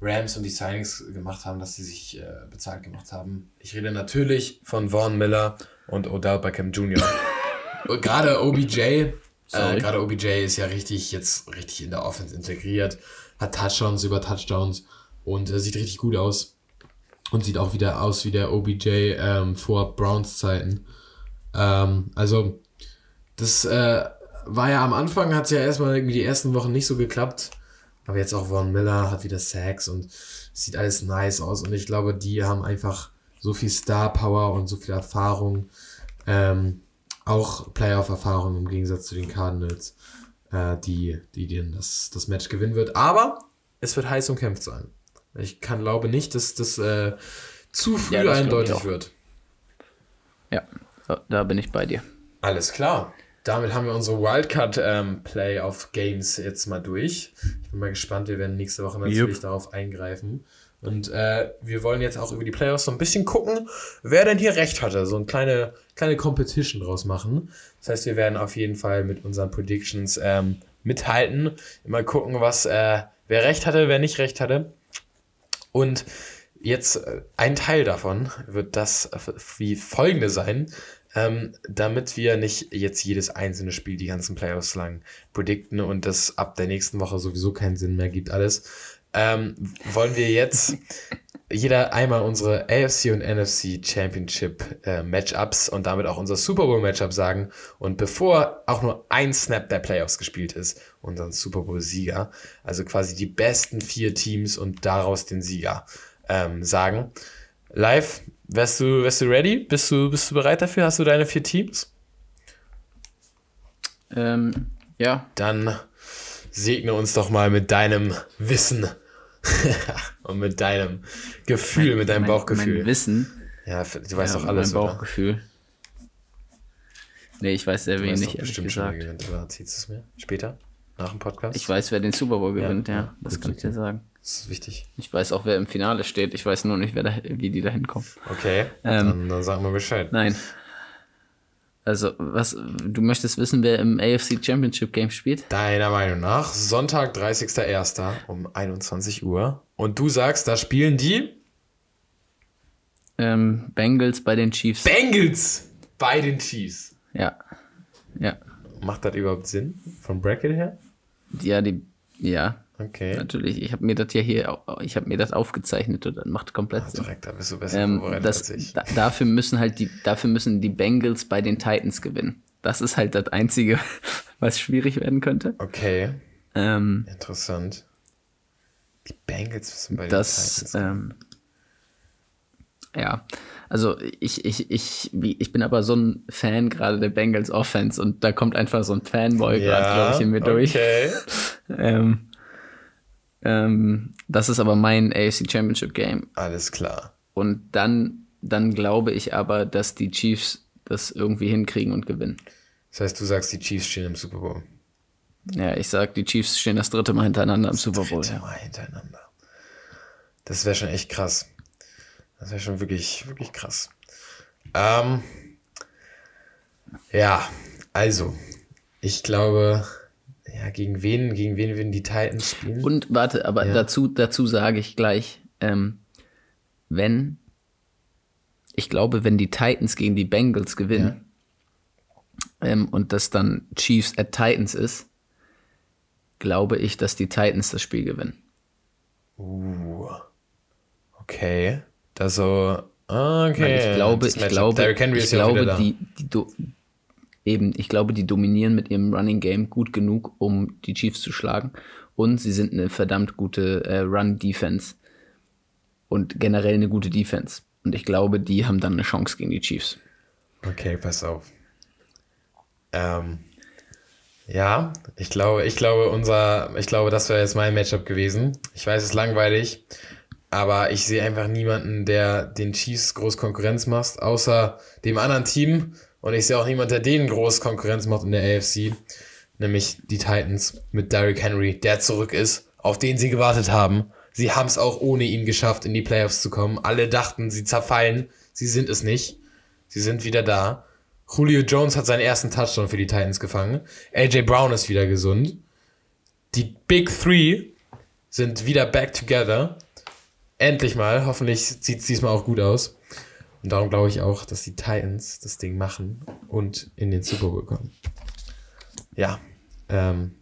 Rams und die Signings gemacht haben, dass sie sich äh, bezahlt gemacht haben. Ich rede natürlich von Vaughn Miller und Odell Beckham Jr. gerade OBJ, äh, gerade OBJ ist ja richtig jetzt richtig in der Offense integriert, hat Touchdowns über Touchdowns und äh, sieht richtig gut aus. Und sieht auch wieder aus wie der OBJ ähm, vor Browns Zeiten. Ähm, also, das äh, war ja am Anfang, hat es ja erstmal irgendwie die ersten Wochen nicht so geklappt. Aber jetzt auch Von Miller hat wieder Sacks und sieht alles nice aus. Und ich glaube, die haben einfach so viel Star Power und so viel Erfahrung. Ähm, auch Playoff-Erfahrung im Gegensatz zu den Cardinals, äh, die, die denen das, das Match gewinnen wird. Aber es wird heiß umkämpft sein. Ich kann glaube nicht, dass das äh, zu früh Ja, das eindeutig wird. Ja, da bin ich bei dir. Alles klar. Damit haben wir unsere Wildcard ähm, Playoff Games jetzt mal durch. Ich bin mal gespannt. Wir werden nächste Woche natürlich Jupp. darauf eingreifen. Und äh, wir wollen jetzt auch über die Playoffs so ein bisschen gucken, wer denn hier recht hatte. So eine kleine, kleine Competition draus machen. Das heißt, wir werden auf jeden Fall mit unseren Predictions ähm, mithalten. Immer gucken, was äh, wer recht hatte, wer nicht recht hatte. Und jetzt äh, ein Teil davon wird das äh, wie folgende sein, ähm, damit wir nicht jetzt jedes einzelne Spiel die ganzen Playoffs lang predikten und das ab der nächsten Woche sowieso keinen Sinn mehr gibt alles, ähm, wollen wir jetzt jeder einmal unsere AFC und NFC Championship äh, Matchups und damit auch unser Super Bowl Matchup sagen. Und bevor auch nur ein Snap der Playoffs gespielt ist, unseren Super Bowl Sieger, also quasi die besten vier Teams und daraus den Sieger ähm, sagen. Live, wärst du, wärst du ready? Bist du, bist du bereit dafür? Hast du deine vier Teams? Ähm, ja. Dann segne uns doch mal mit deinem Wissen und mit deinem Gefühl, mit deinem mein, Bauchgefühl. Mein Wissen. Ja, du weißt ja, doch alles, Mein Bauchgefühl. Oder? Nee, ich weiß sehr du wenig, weißt doch bestimmt schon, wer gewinnt, oder ziehst du es mir später? Nach dem Podcast? Ich weiß, wer den Super Bowl gewinnt, ja. ja das kann ich dir sagen. Das ist wichtig. Ich weiß auch, wer im Finale steht. Ich weiß nur nicht, wer da, wie die da hinkommen. Okay, ähm, dann, dann sag mal Bescheid. Nein. Also, was, du möchtest wissen, wer im AFC Championship Game spielt? Deiner Meinung nach, Sonntag, 30.01. um 21 Uhr. Und du sagst, da spielen die? Ähm, Bengals bei den Chiefs. Bengals bei den Chiefs? Ja. Ja. Macht das überhaupt Sinn? Vom Bracket her? Ja, die, ja. Okay. Natürlich, ich habe mir das ja hier, ich habe mir das aufgezeichnet und das macht komplett ah, Sinn. Direkt, da bist du besser ähm, das. Da, dafür müssen halt die, dafür müssen die Bengals bei den Titans gewinnen. Das ist halt das Einzige, was schwierig werden könnte. Okay. Ähm, Interessant. Die Bengals müssen bei das, den Titans. Ähm, ja, also ich, ich, ich, ich bin aber so ein Fan gerade der Bengals Offense und da kommt einfach so ein Fanboy ja, gerade, glaube ich, in mir durch. Okay. ähm, ähm, das ist aber mein AFC Championship Game. Alles klar. Und dann, dann glaube ich aber, dass die Chiefs das irgendwie hinkriegen und gewinnen. Das heißt, du sagst, die Chiefs stehen im Super Bowl. Ja, ich sag, die Chiefs stehen das dritte Mal hintereinander im das Super Bowl. Dritte Mal hintereinander. Das wäre schon echt krass. Das wäre schon wirklich, wirklich krass. Ähm, ja, also, ich glaube, ja, gegen wen, gegen wen würden die Titans spielen? Und warte, aber ja. dazu, dazu sage ich gleich, ähm, wenn, ich glaube, wenn die Titans gegen die Bengals gewinnen ja. ähm, und das dann Chiefs at Titans ist, glaube ich, dass die Titans das Spiel gewinnen. Uh. Okay. Das so. Okay. Weil ich glaube, ich glaube, ich glaube, die, die, eben, ich glaube, die dominieren mit ihrem Running Game gut genug, um die Chiefs zu schlagen. Und sie sind eine verdammt gute äh, Run-Defense. Und generell eine gute Defense. Und ich glaube, die haben dann eine Chance gegen die Chiefs. Okay, pass auf. Ähm, ja, ich glaube, ich glaube, unser, ich glaube, das wäre jetzt mein Matchup gewesen. Ich weiß, es ist langweilig, aber ich sehe einfach niemanden, der den Chiefs groß Konkurrenz macht, außer dem anderen Team, und ich sehe auch niemand, der denen groß Konkurrenz macht in der AFC, nämlich die Titans mit Derrick Henry, der zurück ist, auf den sie gewartet haben. Sie haben es auch ohne ihn geschafft, in die Playoffs zu kommen. Alle dachten, sie zerfallen. Sie sind es nicht. Sie sind wieder da. Julio Jones hat seinen ersten Touchdown für die Titans gefangen. AJ Brown ist wieder gesund. Die Big Three sind wieder back together. Endlich mal. Hoffentlich sieht es diesmal auch gut aus. Und darum glaube ich auch, dass die Titans das Ding machen und in den Super Bowl kommen. Ja. Ähm,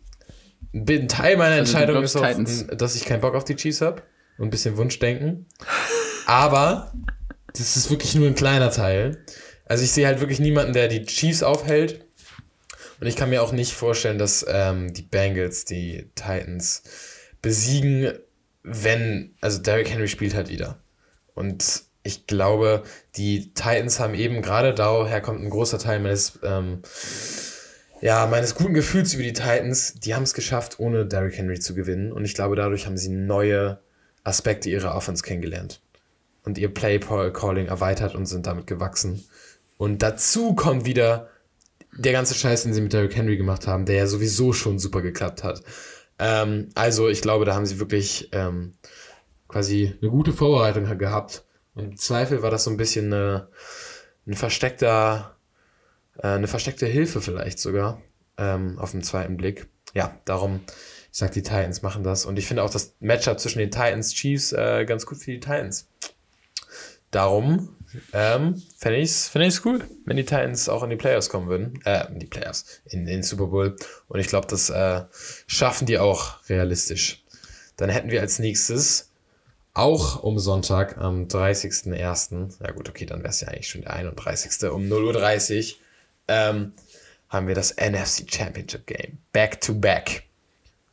ein Teil meiner also Entscheidung ist auch, dass ich keinen Bock auf die Chiefs habe und ein bisschen Wunschdenken. Aber das ist wirklich nur ein kleiner Teil. Also ich sehe halt wirklich niemanden, der die Chiefs aufhält. Und ich kann mir auch nicht vorstellen, dass ähm, die Bengals die Titans besiegen, wenn, also Derrick Henry spielt halt wieder. Und ich glaube, die Titans haben eben gerade daher kommt ein großer Teil meines, ähm, ja, meines guten Gefühls über die Titans. Die haben es geschafft, ohne Derrick Henry zu gewinnen. Und ich glaube, dadurch haben sie neue Aspekte ihrer Offense kennengelernt. Und ihr Play-Calling erweitert und sind damit gewachsen. Und dazu kommt wieder der ganze Scheiß, den sie mit Derrick Henry gemacht haben, der ja sowieso schon super geklappt hat. Ähm, also, ich glaube, da haben sie wirklich ähm, quasi eine gute Vorbereitung gehabt im Zweifel war das so ein bisschen eine, ein versteckter, äh, eine versteckte Hilfe vielleicht sogar ähm, auf den zweiten Blick. Ja, darum, ich sag, die Titans machen das. Und ich finde auch das Matchup zwischen den Titans Chiefs äh, ganz gut für die Titans. Darum ähm, fände ich es fänd cool, wenn die Titans auch in die Playoffs kommen würden. Äh, in die Playoffs, in den Super Bowl. Und ich glaube, das äh, schaffen die auch realistisch. Dann hätten wir als nächstes auch um Sonntag am 30.01. Ja gut, okay, dann wäre es ja eigentlich schon der 31. um 0.30 Uhr. Ähm, haben wir das NFC Championship Game. Back to back.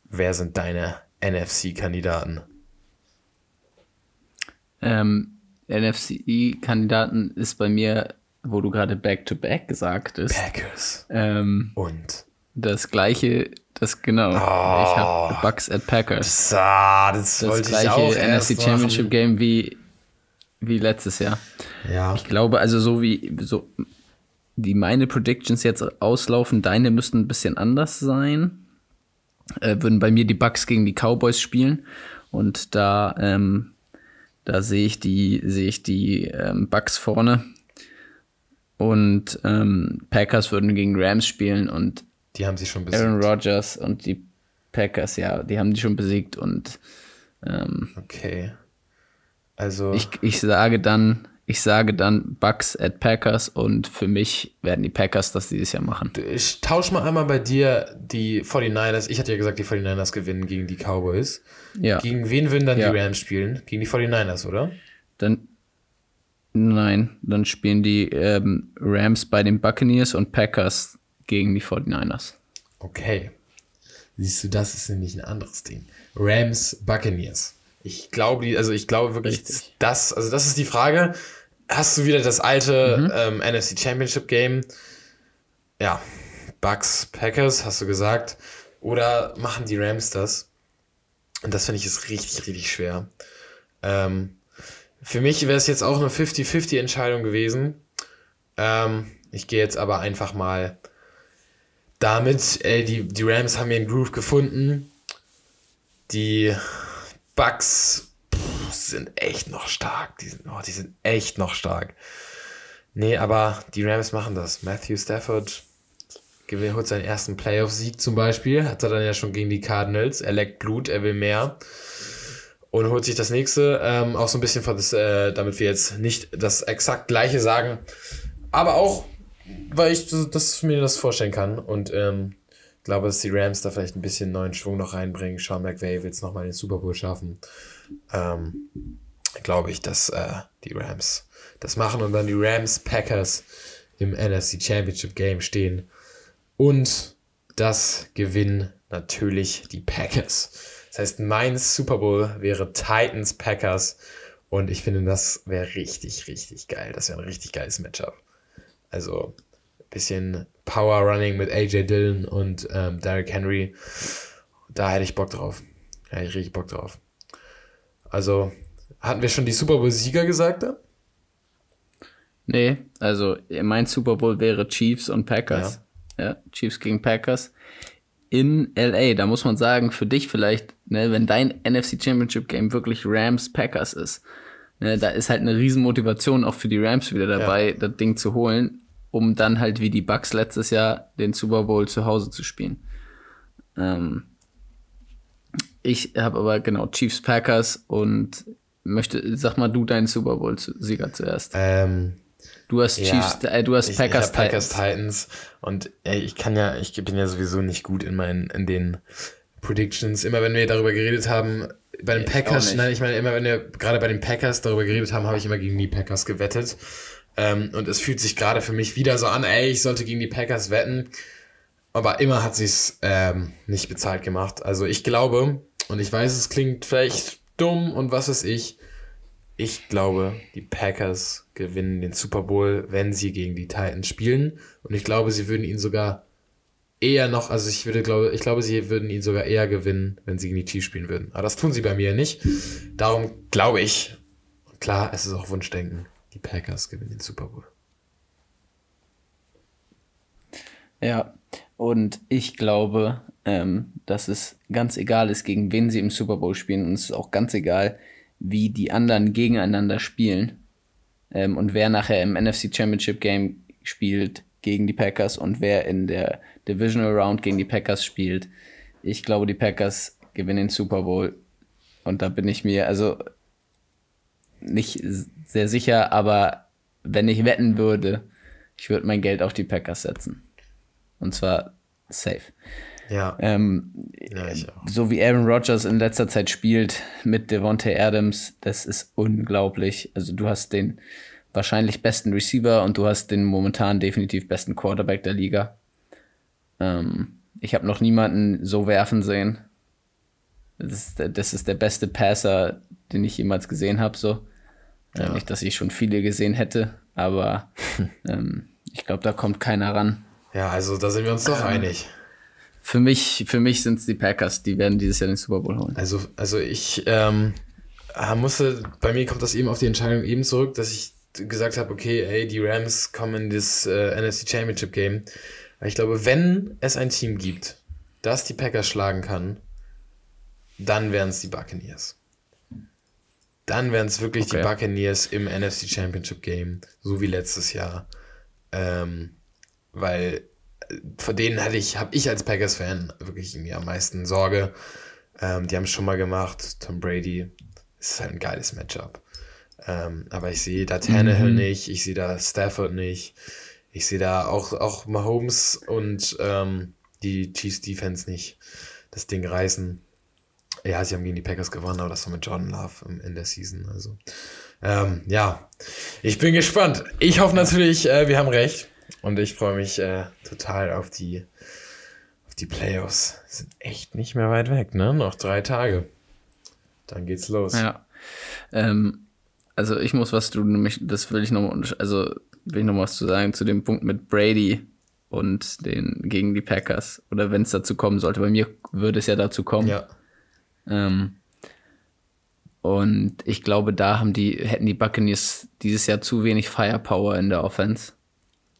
Wer sind deine NFC-Kandidaten? Ähm, NFC-Kandidaten ist bei mir, wo du gerade Back to Back gesagt hast. Packers. Ähm, Und? das gleiche, das genau. Ich habe Bucks at Packers. Ah, das, Das gleiche NFC Championship. Game wie, wie letztes Jahr. Ja. Ich glaube, also so wie so wie meine Predictions jetzt auslaufen, deine müssten ein bisschen anders sein. Äh, würden bei mir die Bucks gegen die Cowboys spielen und da ähm, da sehe ich die sehe ich die ähm, Bucks vorne und ähm, Packers würden gegen Rams spielen und Die haben sie schon besiegt. Aaron Rodgers und die Packers ja die haben die schon besiegt und ähm, Okay. Also, ich, ich sage dann ich sage dann Bucks at Packers und für mich werden die Packers das dieses Jahr machen. ich tausche mal einmal bei dir die 49ers. Ich hatte ja gesagt, die 49ers gewinnen gegen die Cowboys. Ja. Gegen wen würden dann Ja. die Rams spielen? Gegen die 49ers, oder? Dann nein, dann spielen die ähm, Rams bei den Buccaneers und Packers gegen die 49ers. Okay. Siehst du, das ist nämlich ein anderes Ding. Rams, Buccaneers. Ich glaube, also ich glaube wirklich, Richtig. das, also das ist die Frage. Hast du wieder das alte ähm, NFC Championship Game? Ja, Bucks, Packers, hast du gesagt. Oder machen die Rams das? Und das finde ich ist richtig, richtig schwer. Ähm, für mich wäre es jetzt auch eine 50-50 Entscheidung gewesen. Ähm, ich gehe jetzt aber einfach mal damit, ey, die, die Rams haben ihren Groove gefunden. Die Bucks sind echt noch stark. Die sind, oh, die sind echt noch stark. Nee, aber die Rams machen das. Matthew Stafford gewinnt, holt seinen ersten Playoff-Sieg zum Beispiel. Hat er dann ja schon gegen die Cardinals. Er leckt Blut, er will mehr. Und holt sich das nächste. Ähm, auch so ein bisschen, das, äh, damit wir jetzt nicht das exakt gleiche sagen. Aber auch, weil ich das, das mir das vorstellen kann. Und ähm, glaube, dass die Rams da vielleicht ein bisschen neuen Schwung noch reinbringen. Sean McVay will es nochmal den Super Bowl schaffen. Ähm, glaube ich, dass äh, die Rams das machen und dann die Rams Packers im NFC Championship Game stehen. Und das gewinnen natürlich die Packers. Das heißt, mein Super Bowl wäre Titans Packers. Und ich finde, das wäre richtig, richtig geil. Das wäre ein richtig geiles Matchup. Also bisschen Power Running mit AJ Dillon und ähm, Derrick Henry. Da hätte ich Bock drauf. Da hätte ich richtig Bock drauf. Also, hatten wir schon die Super Bowl-Sieger gesagt da? Nee, also mein Super Bowl wäre Chiefs und Packers. Ja, Chiefs gegen Packers. In LA, da muss man sagen, für dich vielleicht, ne, wenn dein NFC Championship Game wirklich Rams Packers ist, ne, da ist halt eine riesen Motivation auch für die Rams wieder dabei, das Ding zu holen, um dann halt wie die Bucks letztes Jahr den Super Bowl zu Hause zu spielen. Ähm, ich habe aber genau Chiefs Packers und möchte, sag mal du deinen Super Bowl Sieger zuerst. Ähm, Du hast Ja, Chiefs, äh, du hast Packers, ich Packers Titans. Titans. Und ey, ich kann ja, ich bin ja sowieso nicht gut in meinen, in den Predictions. Immer wenn wir darüber geredet haben, bei den Ich Packers, nein, ich meine, immer wenn wir gerade bei den Packers darüber geredet haben, habe ich immer gegen die Packers gewettet. Ähm, und es fühlt sich gerade für mich wieder so an, ey, ich sollte gegen die Packers wetten. Aber immer hat sie es ähm, nicht bezahlt gemacht. Also ich glaube, und ich weiß, es klingt vielleicht dumm und was weiß ich, ich glaube, die Packers gewinnen den Super Bowl, wenn sie gegen die Titans spielen. Und ich glaube, sie würden ihn sogar eher noch, also ich würde glaube, ich glaube, sie würden ihn sogar eher gewinnen, wenn sie gegen die Chiefs spielen würden. Aber das tun sie bei mir nicht. Darum glaube ich, klar, es ist auch Wunschdenken, die Packers gewinnen den Super Bowl. Ja, und ich glaube, ähm, dass es ganz egal ist, gegen wen sie im Super Bowl spielen. Und es ist auch ganz egal, wie die anderen gegeneinander spielen. Ähm, und wer nachher im NFC Championship Game spielt gegen die Packers und wer in der Divisional Round gegen die Packers spielt. Ich glaube, die Packers gewinnen den Super Bowl. Und da bin ich mir also nicht sehr sicher, aber wenn ich wetten würde, ich würde mein Geld auf die Packers setzen. Und zwar safe. Ja. Ähm, ja, so wie Aaron Rodgers in letzter Zeit spielt mit Devontae Adams, das ist unglaublich. Also du hast den wahrscheinlich besten Receiver und du hast den momentan definitiv besten Quarterback der Liga. Ähm, ich habe noch niemanden so werfen sehen. Das ist, der, das ist der beste Passer, den ich jemals gesehen habe. So. Äh, Ja. nicht, dass ich schon viele gesehen hätte, aber ähm, ich glaube, da kommt keiner ran. Ja, also da sind wir uns doch einig. Für mich, für mich sind es die Packers, die werden dieses Jahr den Super Bowl holen. Also, also ich ähm, ah, musste, bei mir kommt das eben auf die Entscheidung eben zurück, dass ich gesagt habe, okay, ey, die Rams kommen in das äh, NFC Championship Game. Weil ich glaube, wenn es ein Team gibt, das die Packers schlagen kann, dann wären es die Buccaneers. Dann wären es wirklich Okay. die Buccaneers im NFC Championship Game, so wie letztes Jahr. Ähm, weil äh, vor denen hatte ich, habe ich als Packers-Fan wirklich irgendwie am meisten Sorge. Ähm, die haben es schon mal gemacht. Tom Brady es ist halt ein geiles Matchup. Ähm, aber ich sehe da Tannehill nicht, ich sehe da Stafford nicht, ich sehe da auch, auch Mahomes und ähm, die Chiefs Defense nicht das Ding reißen. Ja, sie haben gegen die Packers gewonnen, aber das war mit Jordan Love im, in der Season. Also, ähm, ja, ich bin gespannt. Ich hoffe natürlich, äh, wir haben recht. Und ich freue mich äh, total auf die, auf die Playoffs. Sind echt nicht mehr weit weg, ne? Noch drei Tage. Dann geht's los. Ja. Ähm, also ich muss was du nämlich, das will ich nochmal, also will ich noch was zu sagen zu dem Punkt mit Brady und den gegen die Packers. Oder wenn es dazu kommen sollte. Bei mir würde es ja dazu kommen. Ja. Ähm, und ich glaube, da haben die, hätten die Buccaneers dieses Jahr zu wenig Firepower in der Offense.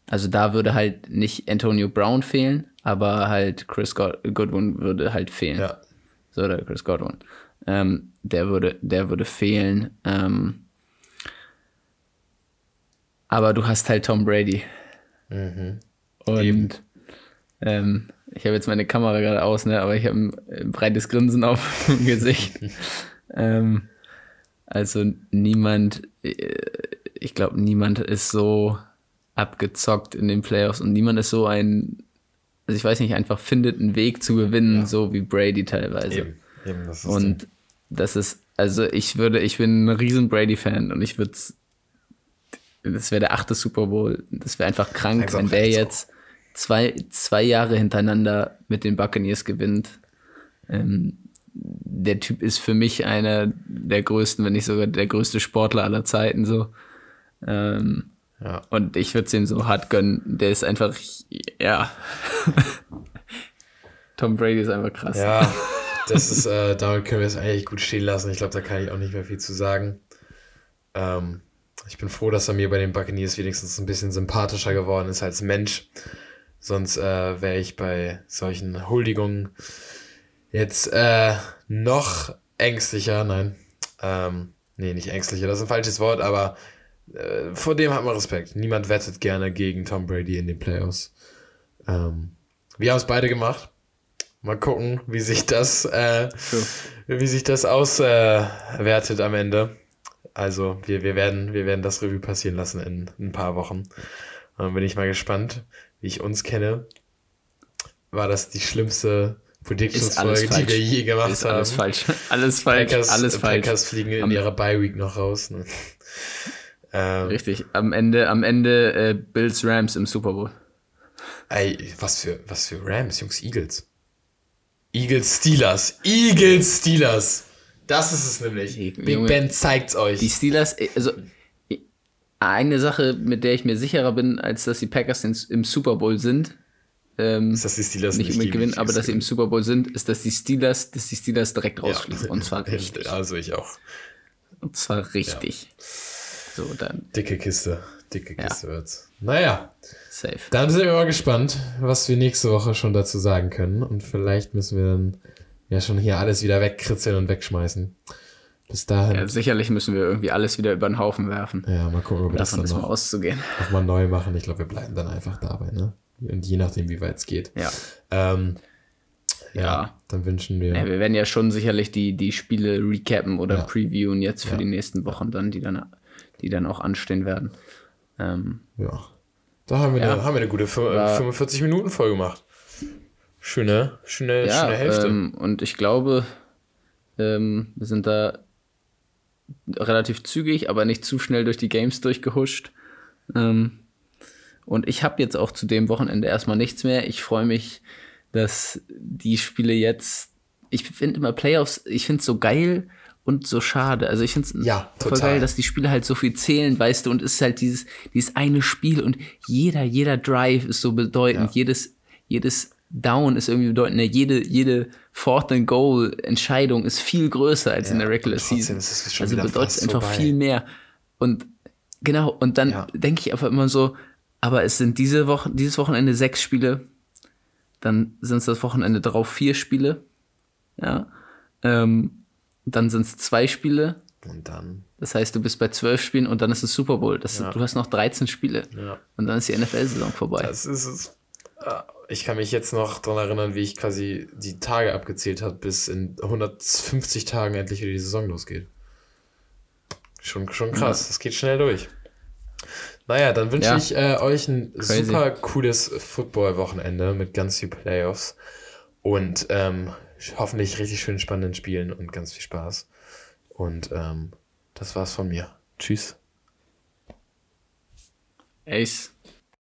Also da würde halt nicht Antonio Brown fehlen, aber halt Chris God Goodwin würde halt fehlen. Ja. So, oder Chris Godwin. Ähm, der würde, der würde fehlen. Ähm, aber du hast halt Tom Brady. Mhm. Und Eben. ähm, ich habe jetzt meine Kamera gerade aus, ne, aber ich habe ein, breites Grinsen auf dem Gesicht. ähm, also niemand, äh, ich glaube, niemand ist so abgezockt in den Playoffs und niemand ist so ein, also ich weiß nicht, einfach findet einen Weg zu gewinnen, Ja. so wie Brady teilweise. Eben. Eben, das ist Und das ist, also ich würde, ich bin ein riesen Brady-Fan und ich würde das wäre der achte Super Bowl. Das wäre einfach krank, Langsam wenn der jetzt zwei, zwei Jahre hintereinander mit den Buccaneers gewinnt. Ähm, der Typ ist für mich einer der größten, wenn nicht sogar der größte Sportler aller Zeiten so. Ähm, ja. und ich würde es ihm so hart gönnen. Der ist einfach, ja. Tom Brady ist einfach krass. Ja, das ist, äh, damit können wir es eigentlich gut stehen lassen. Ich glaube, da kann ich auch nicht mehr viel zu sagen. Ähm, ich bin froh, dass er mir bei den Buccaneers wenigstens ein bisschen sympathischer geworden ist als Mensch. Sonst äh, wäre ich bei solchen Huldigungen jetzt äh, noch ängstlicher. Nein, ähm, nee, nicht ängstlicher, das ist ein falsches Wort, aber äh, vor dem hat man Respekt. Niemand wettet gerne gegen Tom Brady in den Playoffs. Ähm, wir haben es beide gemacht. Mal gucken, wie sich das, äh, wie sich das auswertet am Ende. Also wir, wir, werden, wir werden das Revue passieren lassen in, ein paar Wochen. Dann bin ich mal gespannt, wie ich uns kenne. War das die schlimmste Predictions-Folge, die wir je gemacht ist haben? alles falsch. Alles falsch. Packers, alles falsch. Packers fliegen in Am- ihrer Bye-Week noch raus. Ne? ähm, Richtig. Am Ende, am Ende äh, Bills Rams im Super Bowl. ey, was für, was für Rams, Jungs, Eagles. Eagles Steelers. Eagles Steelers. Das ist es nämlich. Junge. Big Ben zeigt's euch. Die Steelers, äh, also eine Sache, mit der ich mir sicherer bin, als dass die Packers im Super Bowl sind, ähm, ist, dass die Steelers nicht nicht gewinnen, aber dass sie im Super Bowl sind, ist, dass die Steelers, dass die Steelers direkt rausfliegen. Und zwar richtig. Also ich auch. Und zwar richtig. So, dann Dicke Kiste. Dicke Ja. Kiste wird's. Naja, safe. dann sind wir mal gespannt, was wir nächste Woche schon dazu sagen können. Und vielleicht müssen wir dann ja schon hier alles wieder wegkritzeln und wegschmeißen. Bis dahin. Ja, sicherlich müssen wir irgendwie alles wieder über den Haufen werfen. Ja, mal gucken, ob wir das dann noch, auszugehen. noch mal neu machen. Ich glaube, wir bleiben dann einfach dabei, ne? Und je nachdem, wie weit es geht. Ja. Ähm, ja, Ja. Dann wünschen wir. ja. Wir werden ja schon sicherlich die, die Spiele recappen oder Ja. previewen jetzt für die nächsten Wochen dann, die dann, die dann auch anstehen werden. Ähm, Ja. Da haben wir, eine, haben wir eine gute fü- War- 45 Minuten voll gemacht. Schöne, schöne, schöne Hälfte. ähm, und ich glaube, ähm, wir sind da relativ zügig, aber nicht zu schnell durch die Games durchgehuscht. Ähm, und ich habe jetzt auch zu dem Wochenende erstmal nichts mehr. Ich freue mich, dass die Spiele jetzt. Ich finde immer Playoffs, ich finde es so geil und so schade. Also ich finde es Ja, voll total. geil, dass die Spiele halt so viel zählen, weißt du, und es ist halt dieses, dieses eine Spiel und jeder, jeder Drive ist so bedeutend, Ja. jedes, jedes Down ist irgendwie bedeutend, jede, jede Fourth and Goal Entscheidung ist viel größer als in Ja, der Regular Season. es also bedeutet fast einfach vorbei. viel mehr. Und genau, und dann Ja. denke ich einfach immer so, aber es sind diese Woche, dieses Wochenende sechs Spiele, dann sind es das Wochenende darauf vier Spiele, ja, ähm, dann sind es zwei Spiele, Und dann, das heißt, du bist bei zwölf Spielen und dann ist es Super Bowl. Das, Ja. Du hast noch 13 Spiele und dann ist die NFL-Saison vorbei. Das ist es. Ah, Ich kann mich jetzt noch daran erinnern, wie ich quasi die Tage abgezählt habe, bis in 150 Tagen endlich wieder die Saison losgeht. Schon, schon krass, das geht schnell durch. Naja, dann wünsche Ja. ich äh, euch ein Crazy. super cooles Football-Wochenende mit ganz viel Playoffs und ähm, hoffentlich richtig schön spannenden Spielen und ganz viel Spaß. Und ähm, das war's von mir. Tschüss. Ace.